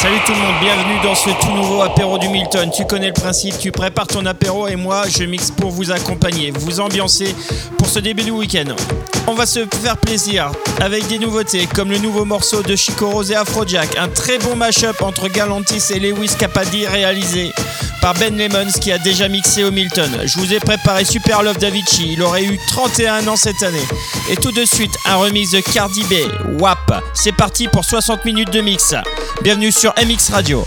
Salut tout le monde, bienvenue dans ce tout nouveau apéro du Milton. Tu connais le principe, tu prépares ton apéro et moi je mixe pour vous accompagner, vous ambiancer pour ce début de week-end. On va se faire plaisir avec des nouveautés comme le nouveau morceau de Chico Rose et Afrojack, un très bon mash-up entre Galantis et Lewis Capaldi réalisé par Ben Lemons qui a déjà mixé au Milton. Je vous ai préparé Super Love Davichi, il aurait eu 31 ans cette année. Et tout de suite, un remix de Cardi B, WAP. C'est parti pour 60 minutes de mix. Bienvenue sur MX Radio.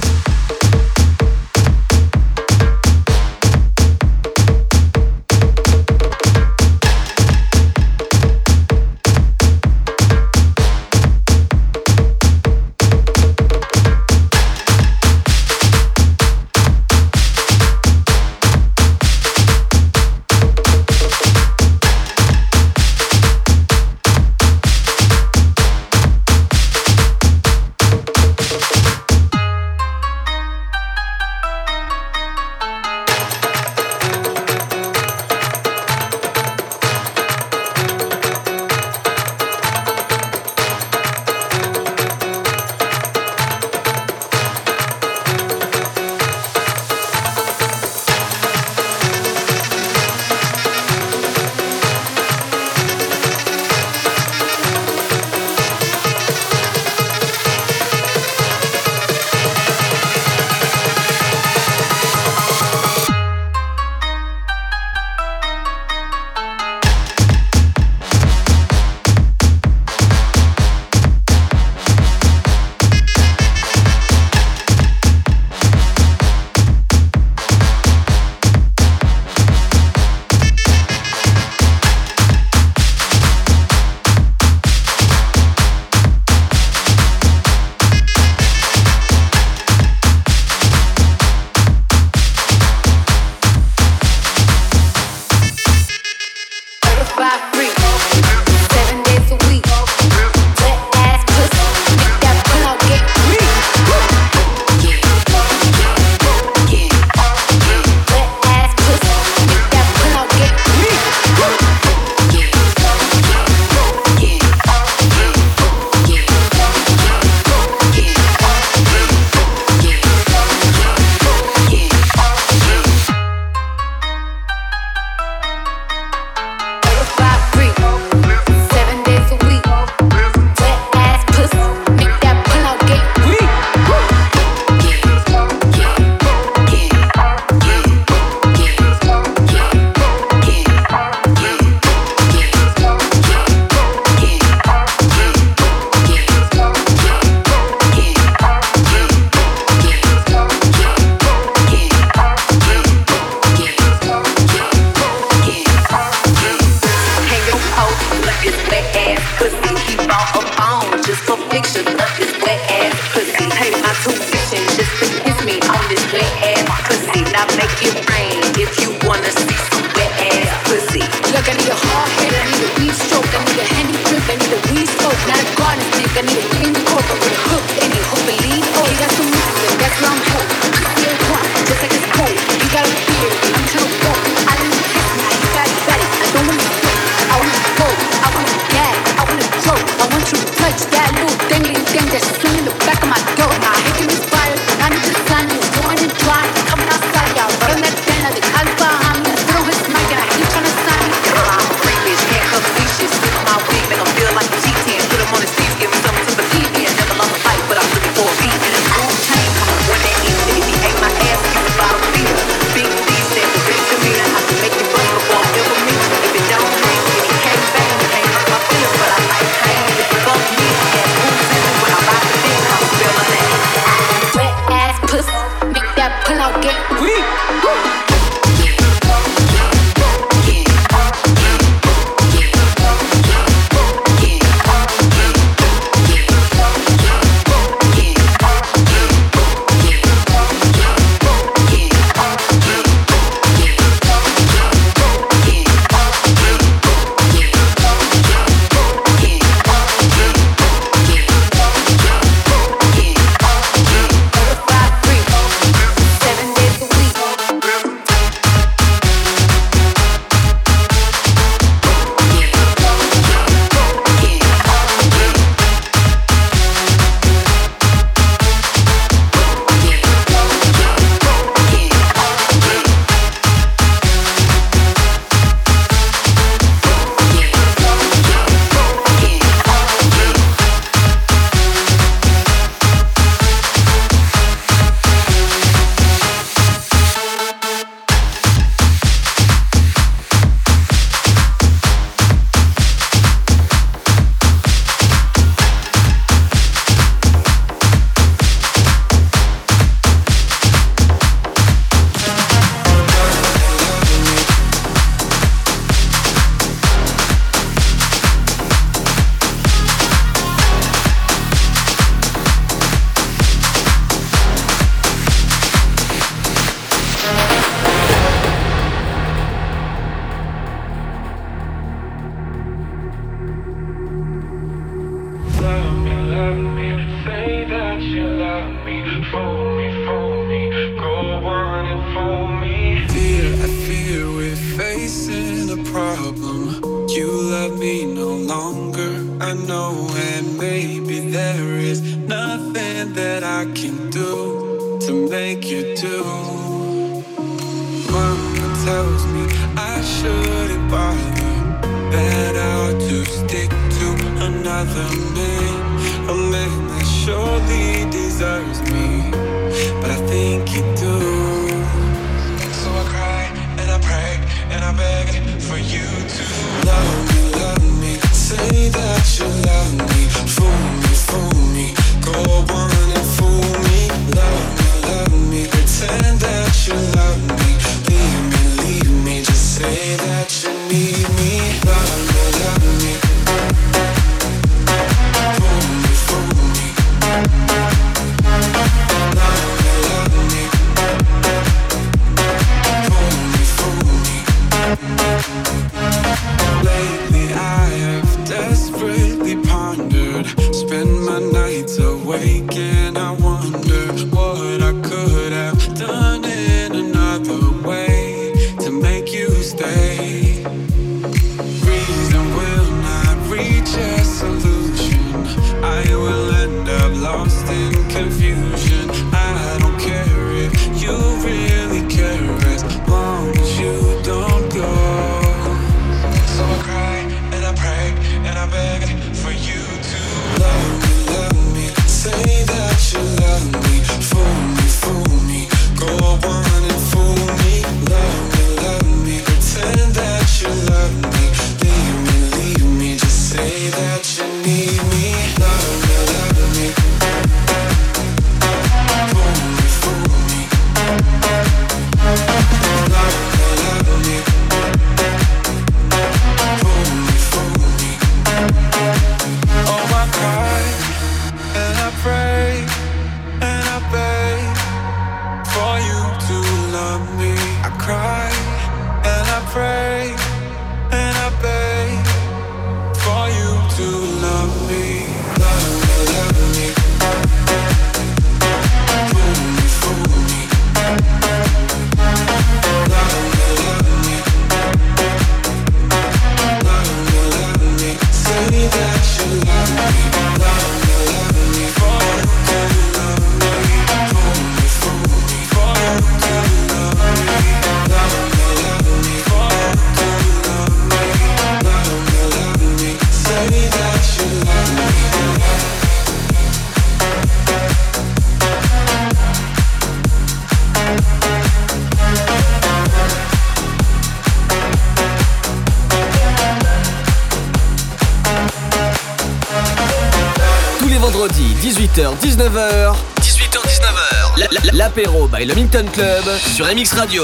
18h-19h. 18h-19h. L'apéro by le Minton Club sur MX Radio.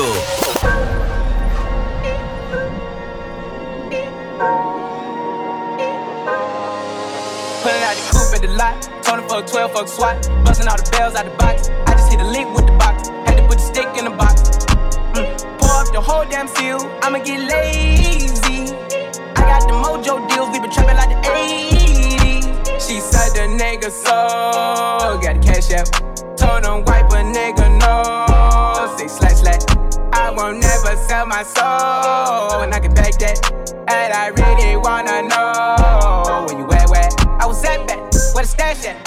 Pulling out the coupe at the lot. Tony fuck 12, fuck SWAT. Busting all the bells out the box. I just hit a lick with the box. Had to put the stick in the box. Mm. Pour up the whole damn seal. I'ma get lazy. I got the mojo deals. We been trapping like the 80s. She said the nigga so. Cash. Told him wipe a nigga no. Say slash slash. I won't never sell my soul. And I can back that. And I really wanna know where you at, where I was at back, where the stash at.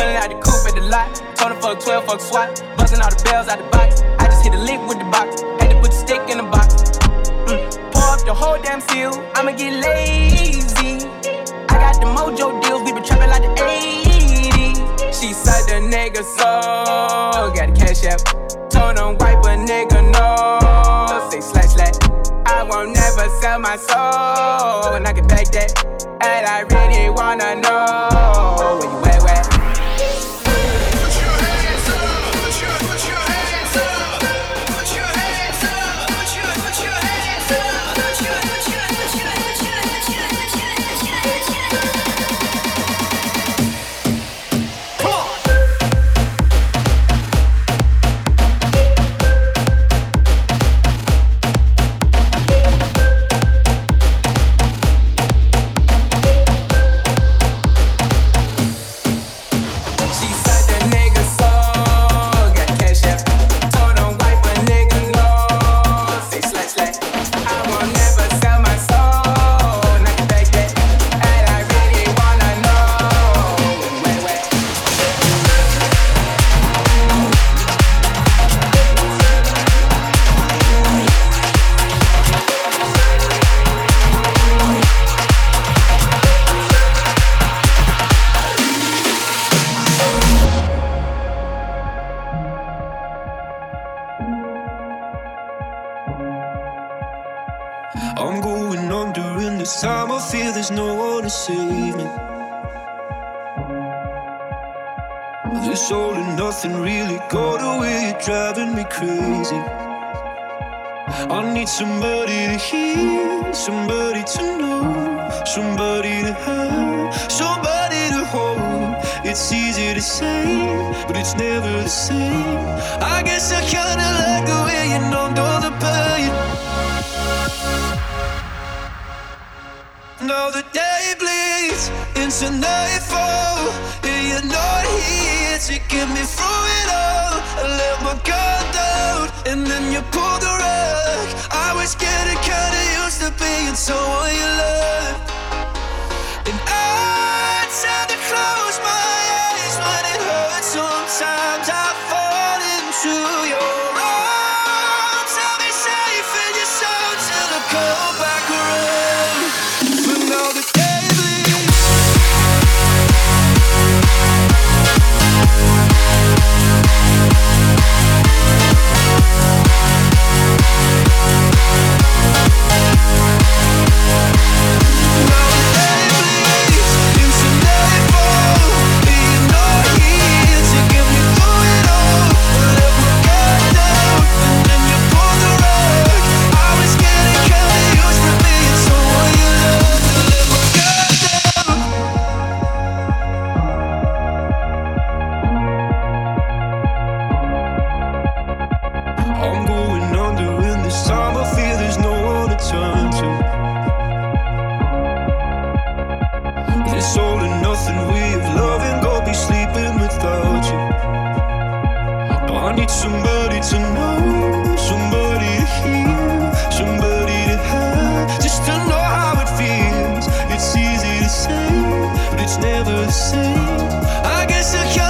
Forgetting out the coupe at the lot. Told her fuck 12, fuck SWAT. Busting all the bells out the box. I just hit a lick with the box. Had to put the stick in the box. Mm. Pour up the whole damn seal. I'ma get lazy. I got the mojo deals. We been trapping like the 80s. She said the nigga so. Got the cash out. Told him wipe a nigga no. Say slash slash. I won't never sell my soul. And I can back that. And I really wanna know where you at, crazy. I need somebody to hear, somebody to know, somebody to have, somebody to hold. It's easy to say, but it's never the same. I guess I kinda like the way you know the pain. Now the day bleeds into nightfall. And you're not here to get me through it all. I let my guard down, and then you pulled the rug. I was getting kinda used to being someone you love. And I tend to close my nothing way of loving, go be sleeping without you. I need somebody to know, somebody to hear, somebody to have, just to know how it feels. It's easy to say, but it's never the same. I guess I kinda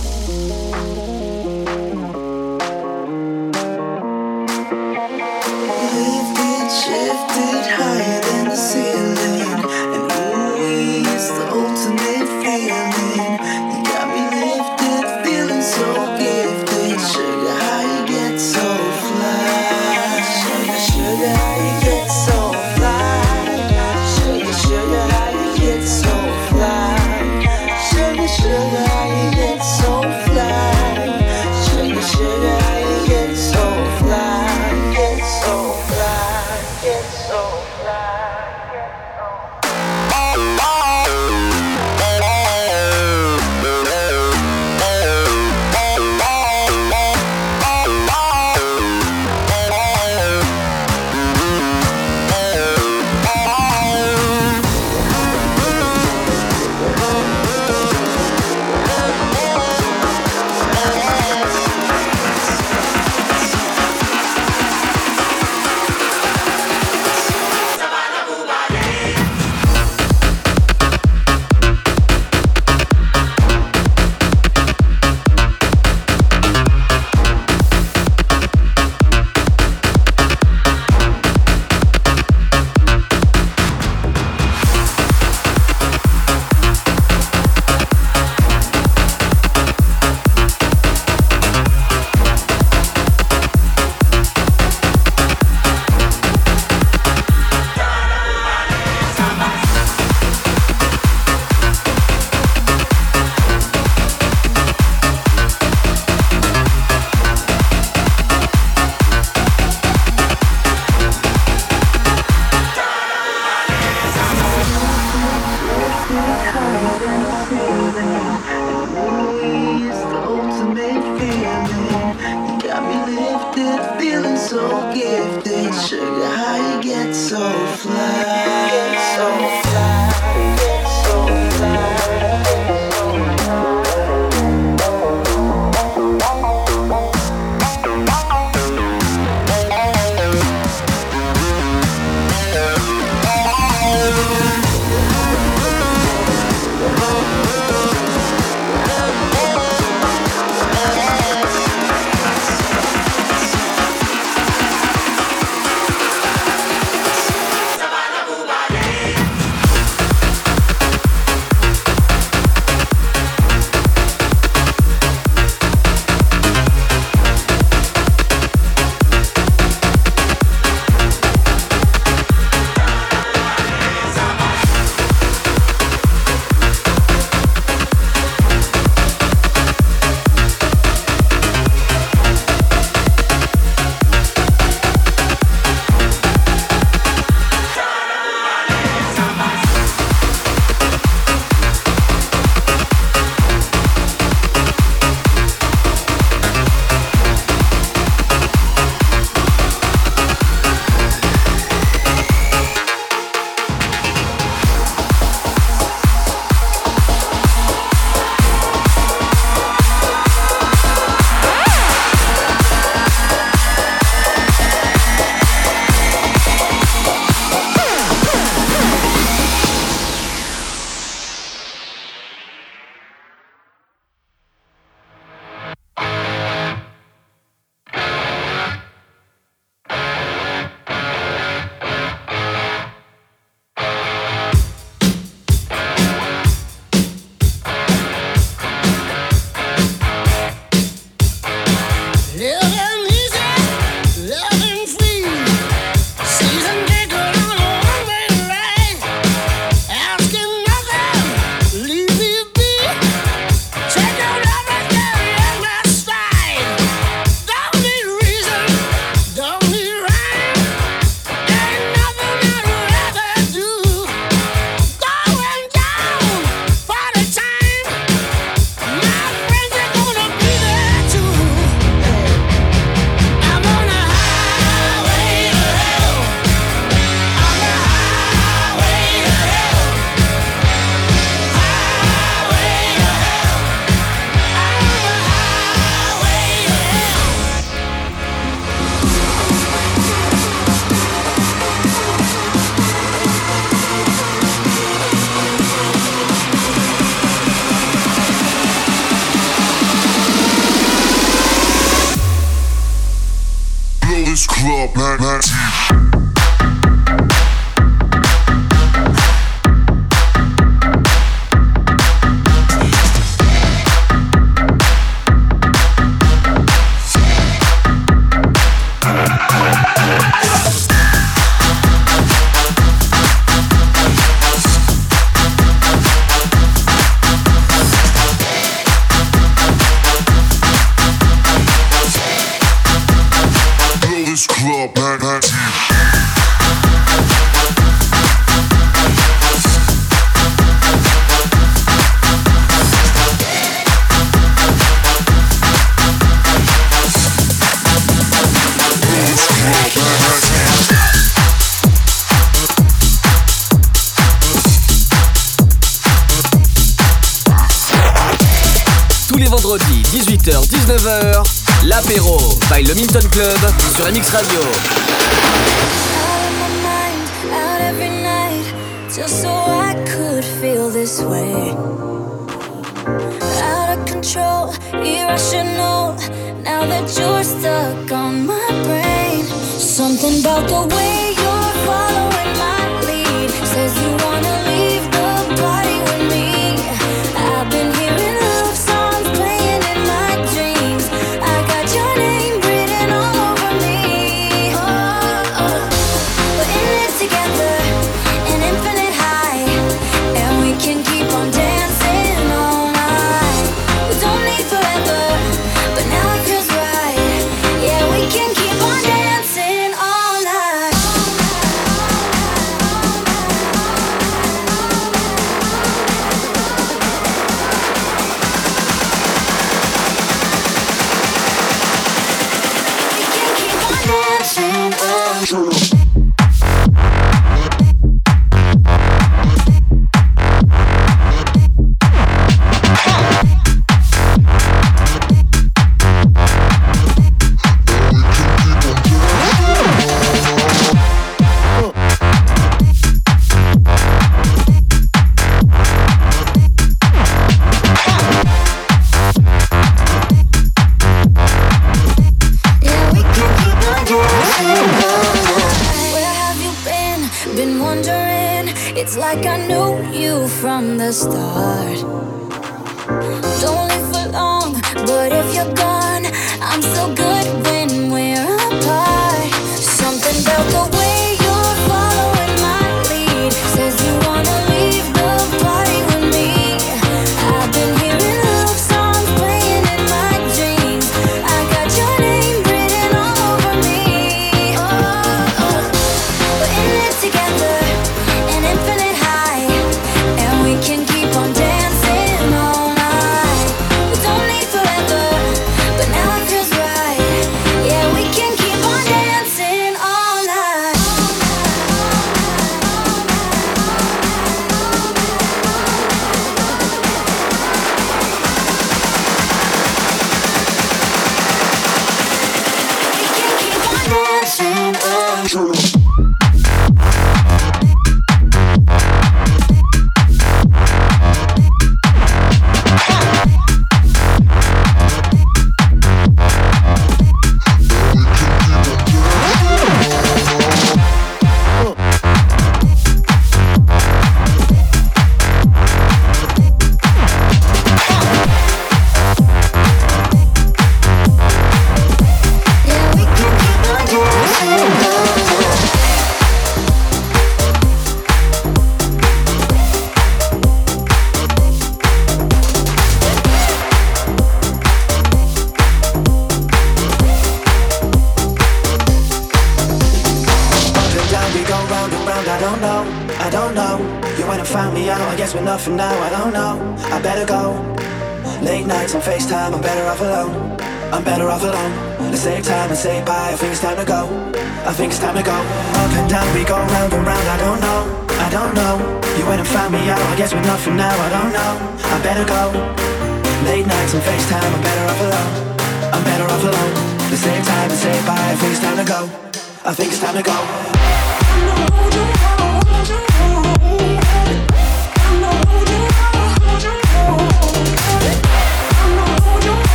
Sur MX Radio.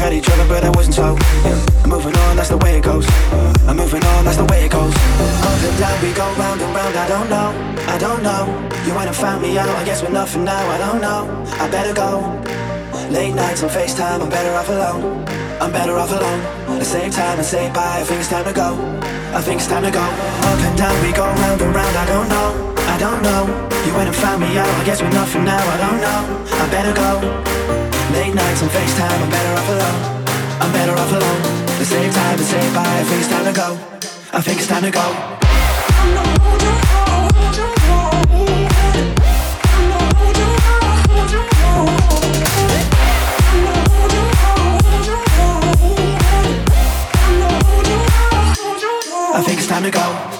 Had each other, but I wasn't so. Yeah. I'm moving on, that's the way it goes. I'm moving on, that's the way it goes. Up and down, we go round and round. I don't know, I don't know. You went and found me out, I guess we're nothing now. I don't know, I better go. Late nights on FaceTime, I'm better off alone. I'm better off alone. Let's save time and say bye. I think it's time to go. I think it's time to go. Up and down, we go round and round. I don't know, I don't know. You went and found me out. I guess we're nothing now. I don't know. I better go. Late nights on FaceTime, I'm better off alone. I'm better off alone. Let's save time and say bye. I think it's time to go. I think it's time to go. I think it's time to go.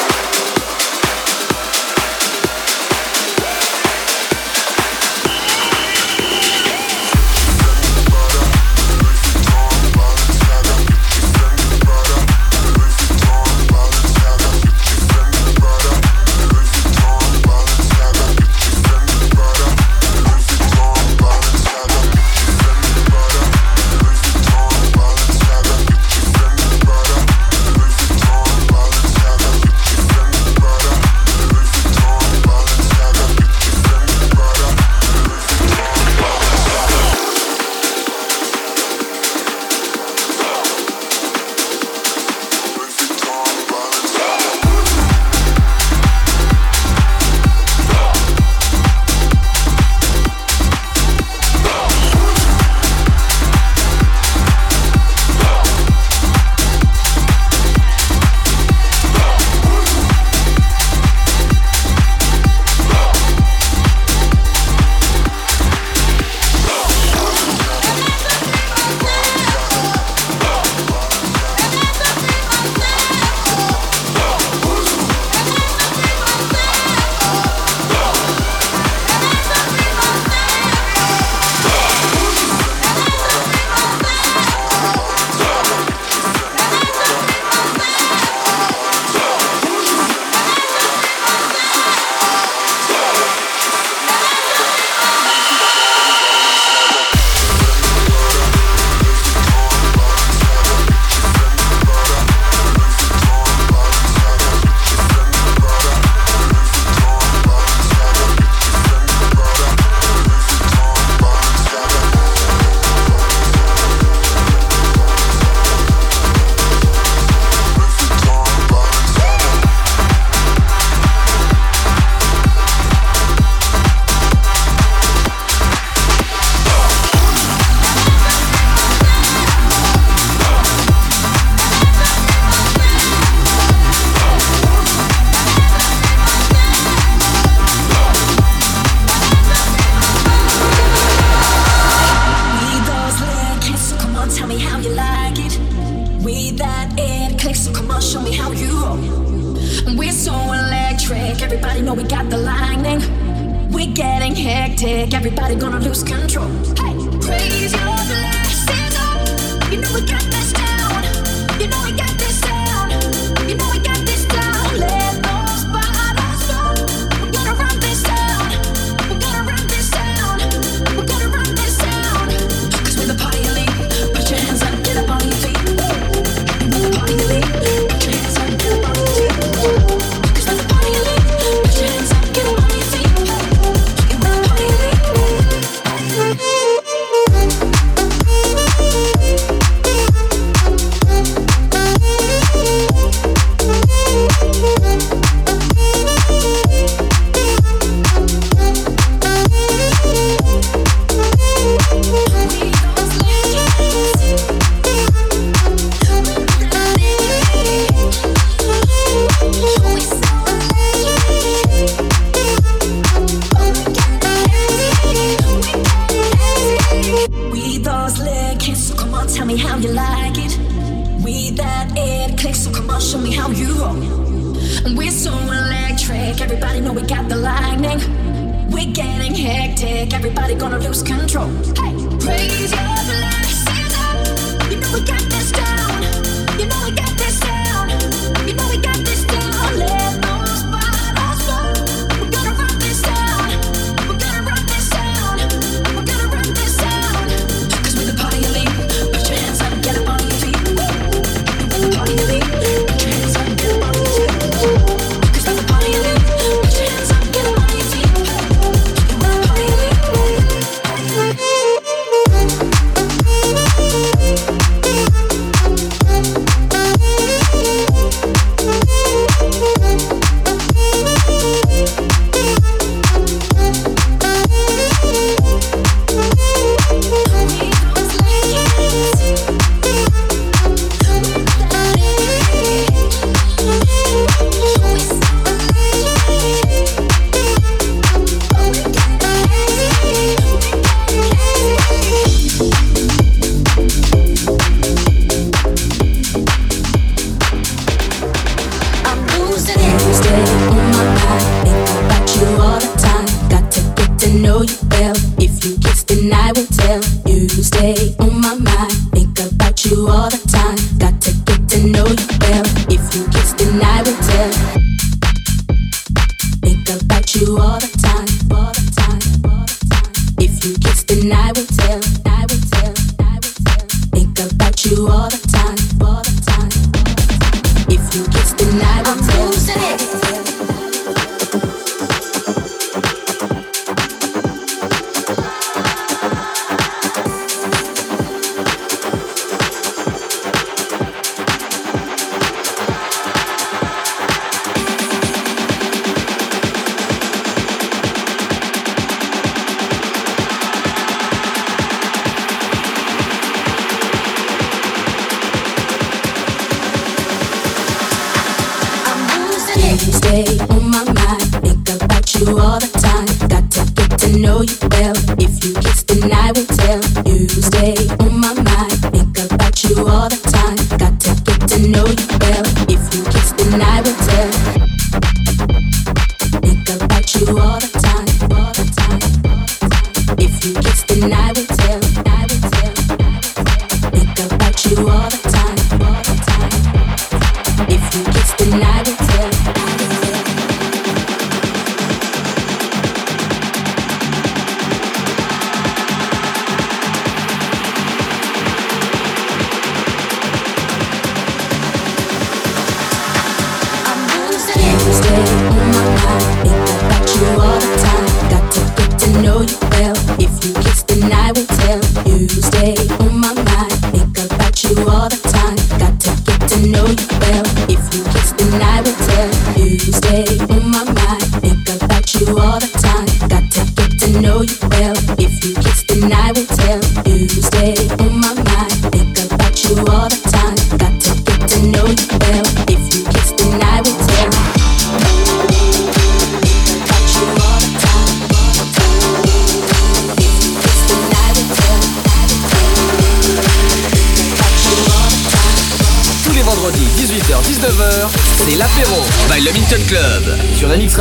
Know you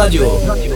Radio.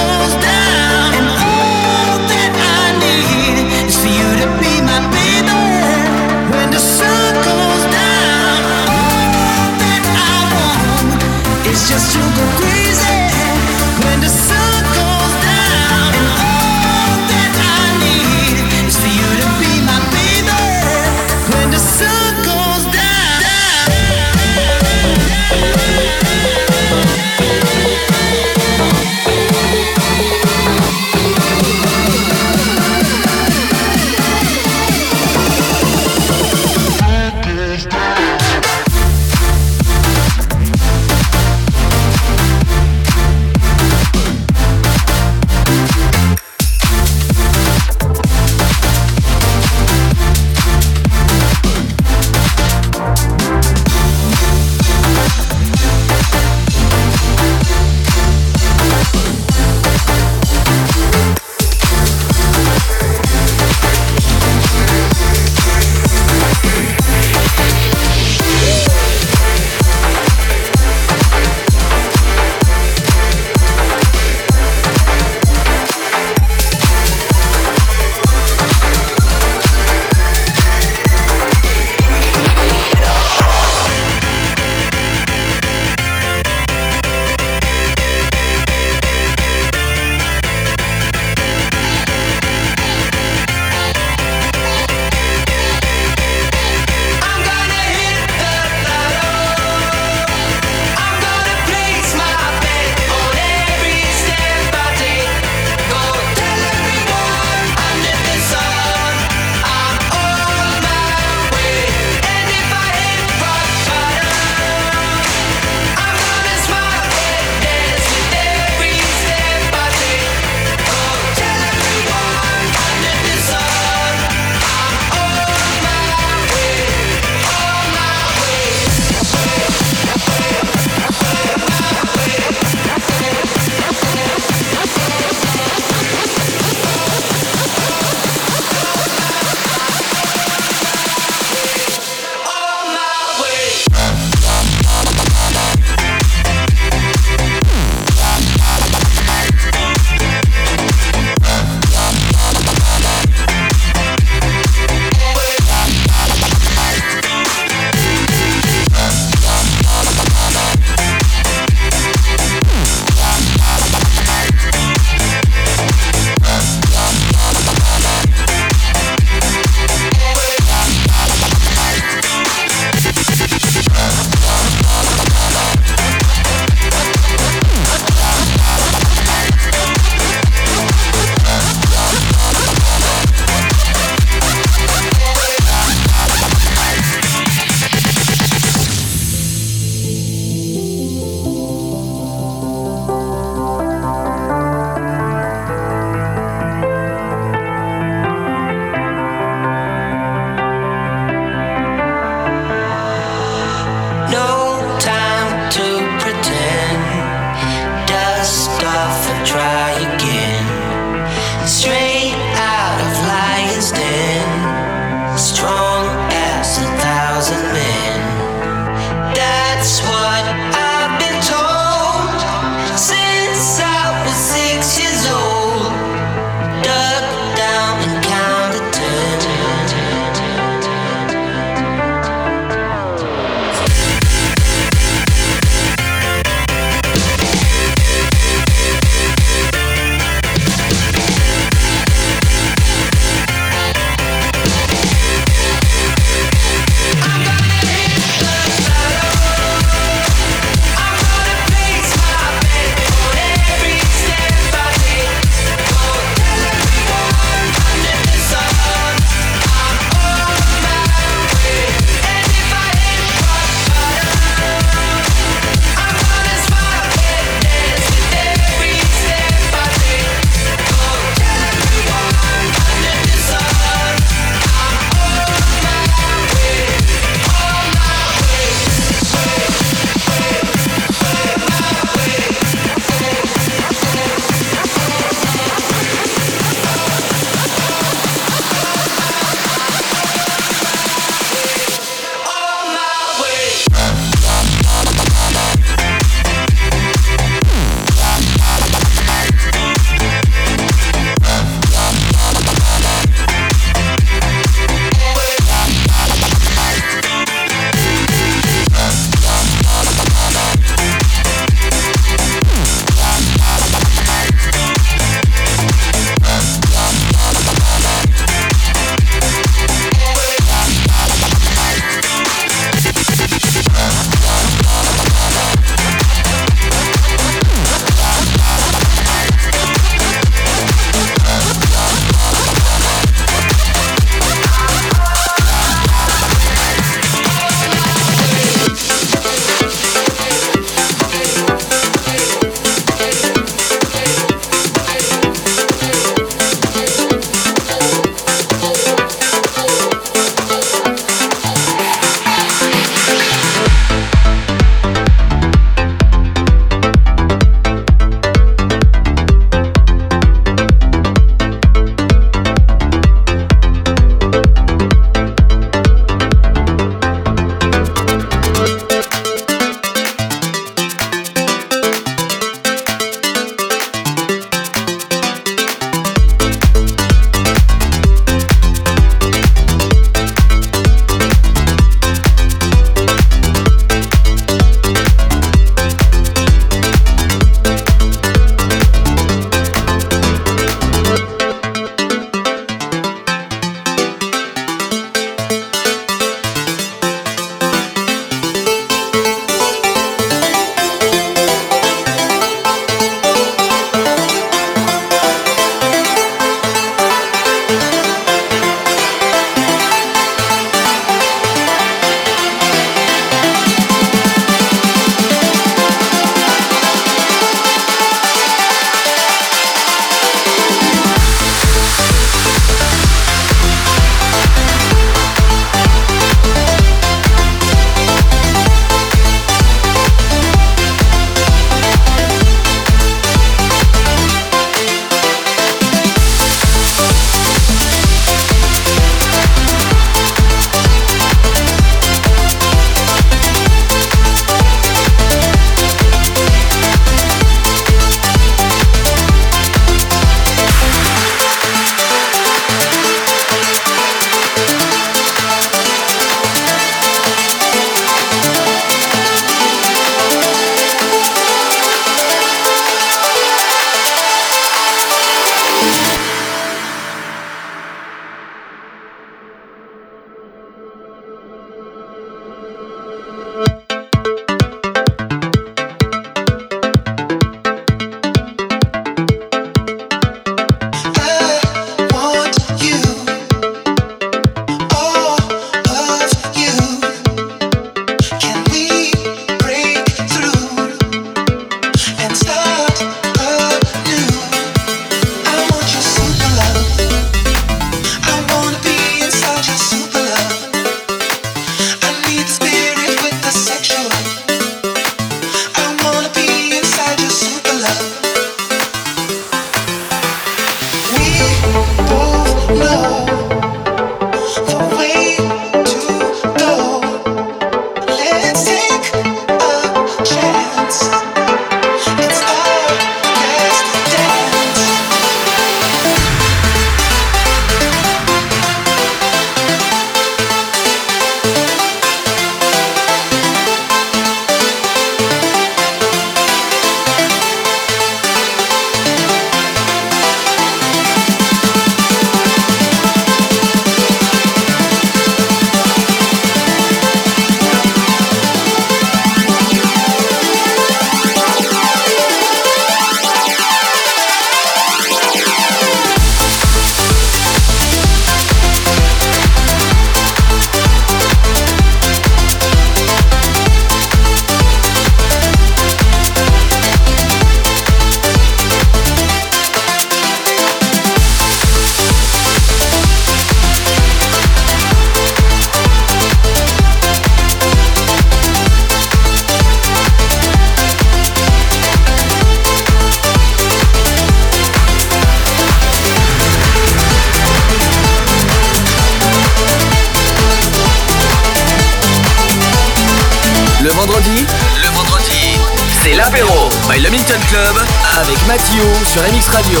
Le Milton Club avec Mathieu sur MX Radio.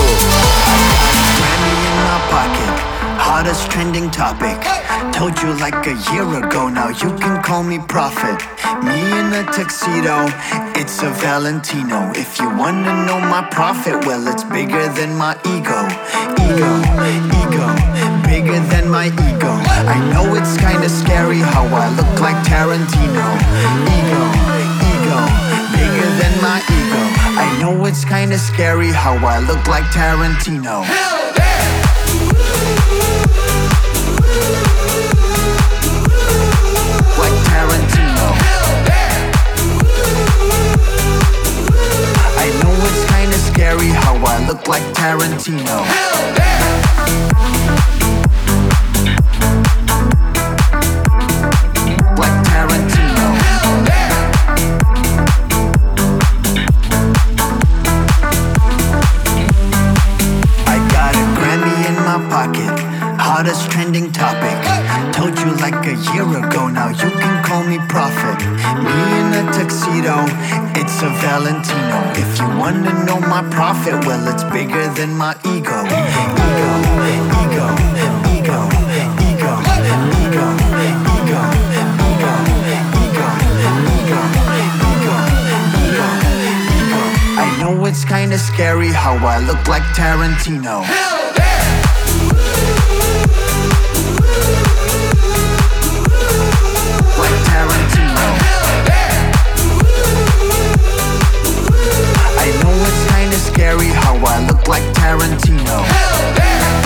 Hottest trending topic. Told you like a year ago now, you can call me prophet. Me in a tuxedo, it's a Valentino. If you wanna know my profit, well, it's bigger than my ego. Ego, ego, bigger than my ego. I know it's kinda scary how I look like Tarantino. Ego, bigger than my ego. I know it's kinda scary how I look like Tarantino. like Tarantino. I know it's kinda scary how I look like Tarantino. Like Valentino. If you wanna know my profit, well, it's bigger than my ego. Ego, ego, ego, ego, ego, ego, ego, ego, ego, ego, ego. Ego I know it's kinda scary how I look like Tarantino. like Tarantino. Hell yeah!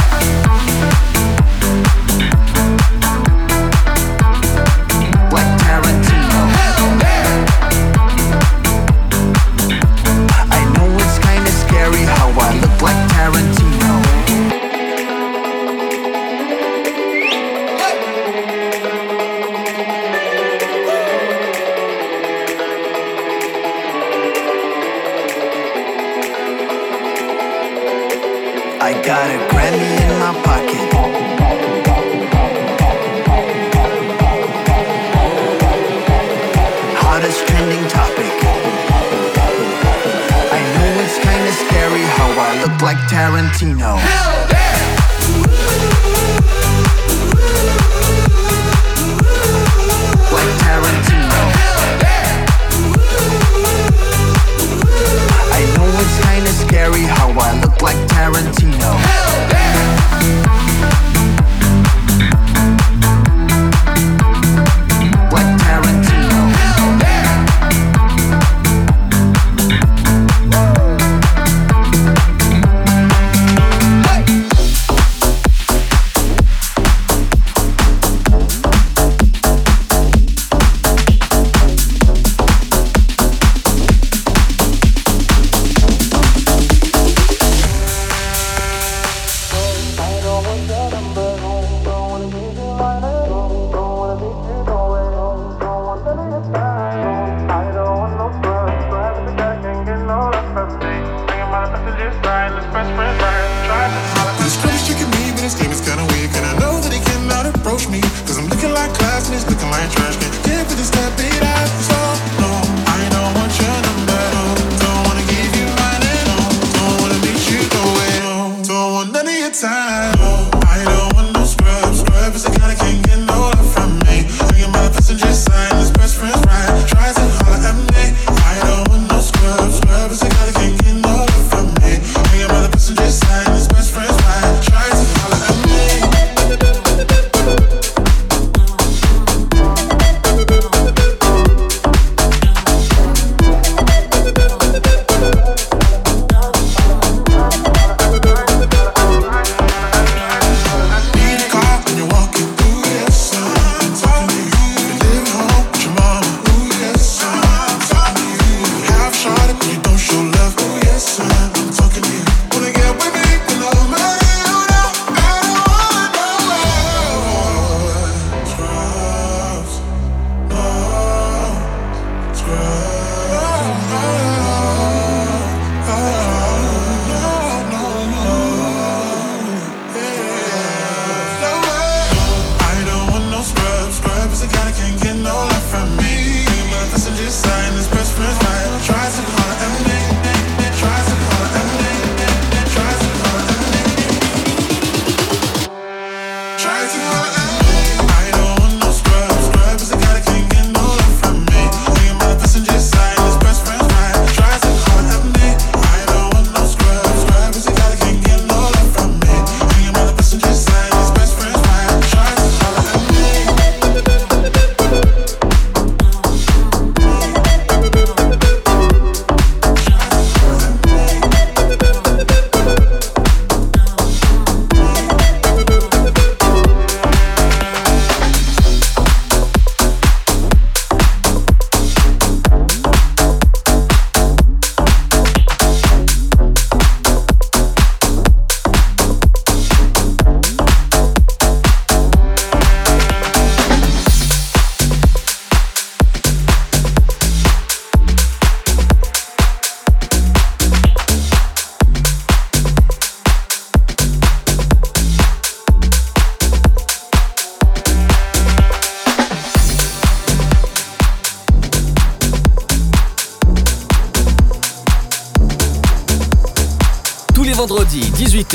Time.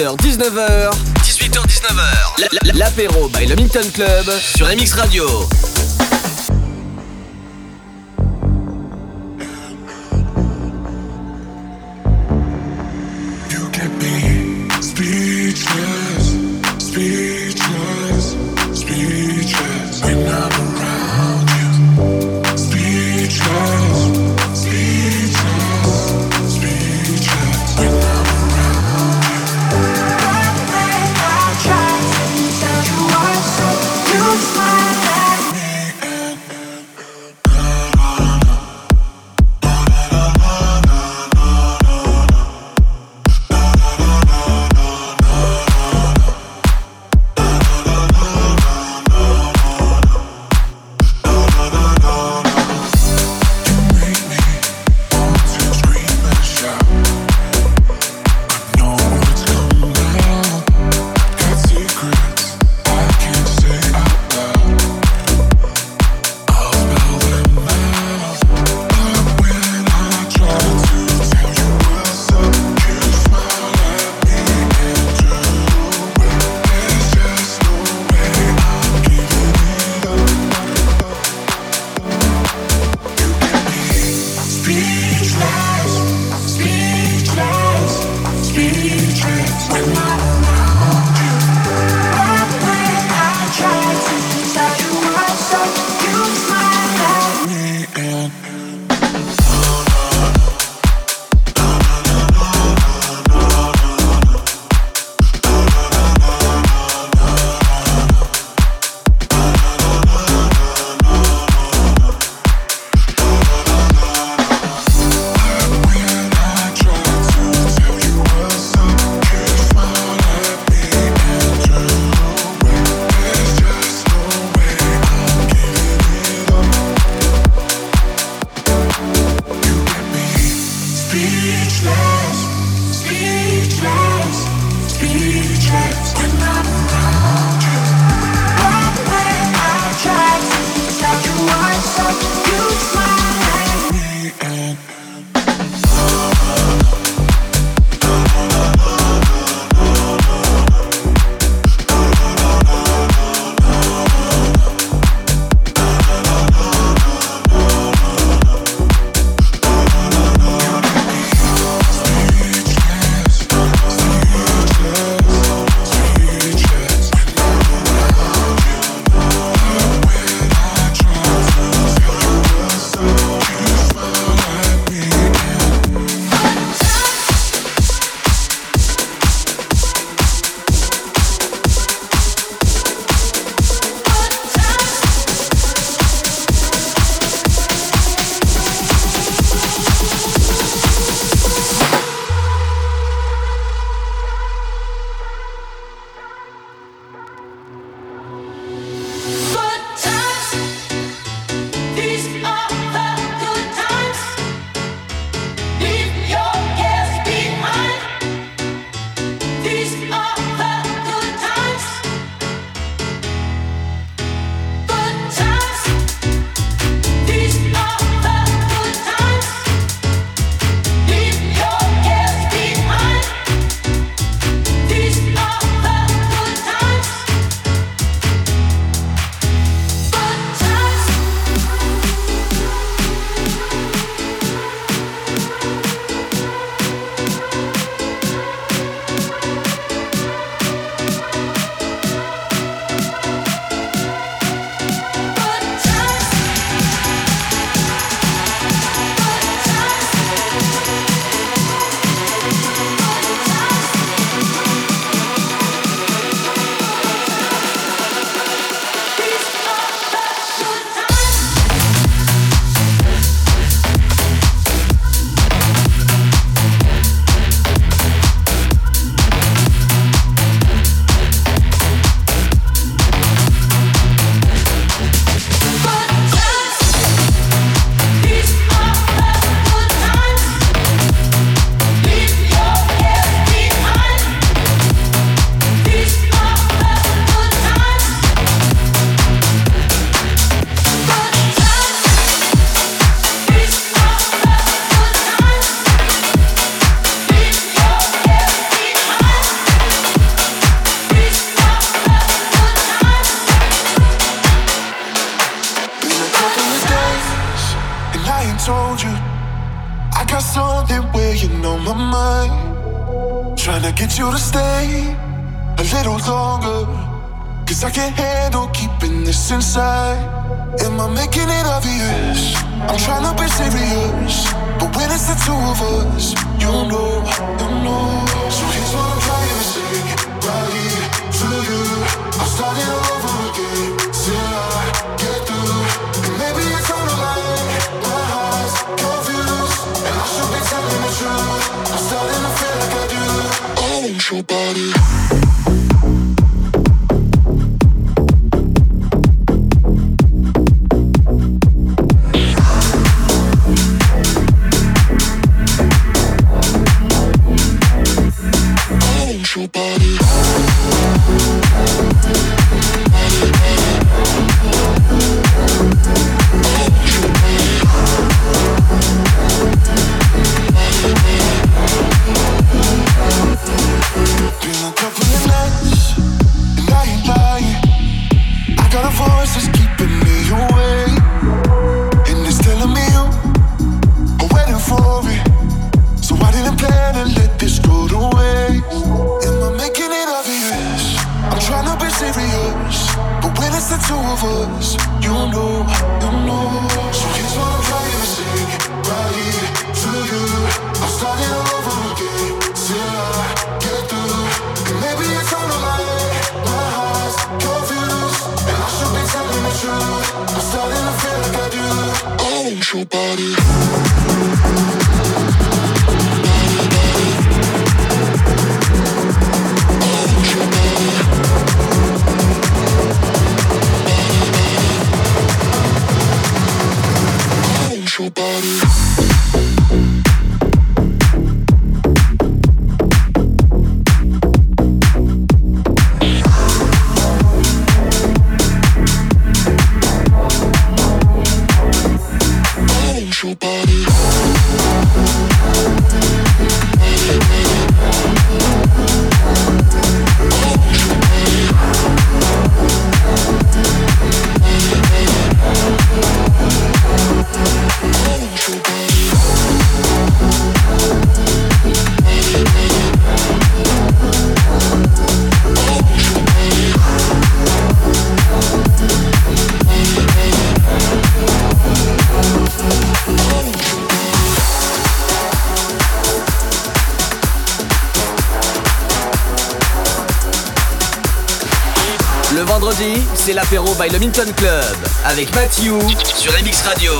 18h-19h. 18h-19h. L'apéro by le Minton Club sur MX Radio. starting to feel like I do. I want your body. c'est l'apéro by le Minton Club avec Matthew sur MX Radio.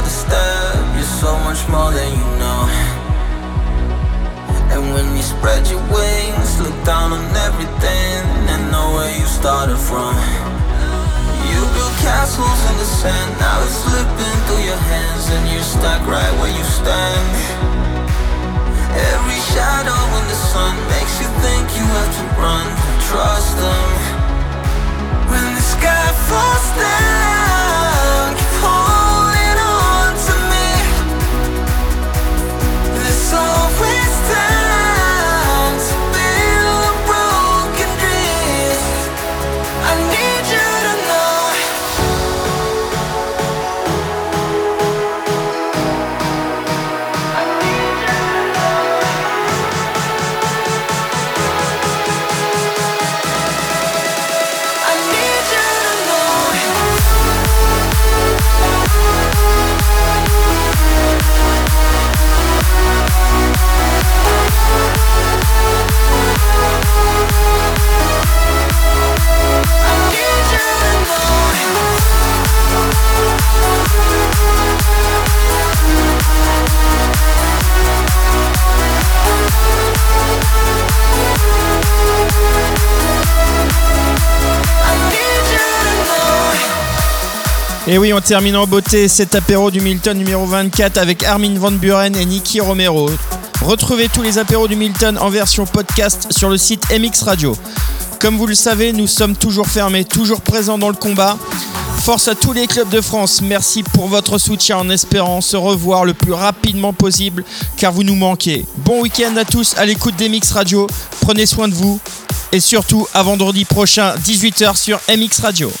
another step You're so much more than you know. And when you spread your wings Look down on everything And know where you started from. You build castles in the sand Now it's slipping through your hands And you're stuck right where you stand. Every shadow in the sun Makes you think you have to run Trust them. When the sky falls down Keep holding Et oui, on termine en beauté cet apéro du Milton numéro 24 avec Armin Van Buren et Nicky Romero. Retrouvez tous les apéros du Milton en version podcast sur le site MX Radio. Comme vous le savez, nous sommes toujours fermés, toujours présents dans le combat. Force à tous les clubs de France, merci pour votre soutien en espérant se revoir le plus rapidement possible car vous nous manquez. Bon week-end à tous à l'écoute d'MX Radio, prenez soin de vous et surtout à vendredi prochain 18h sur MX Radio.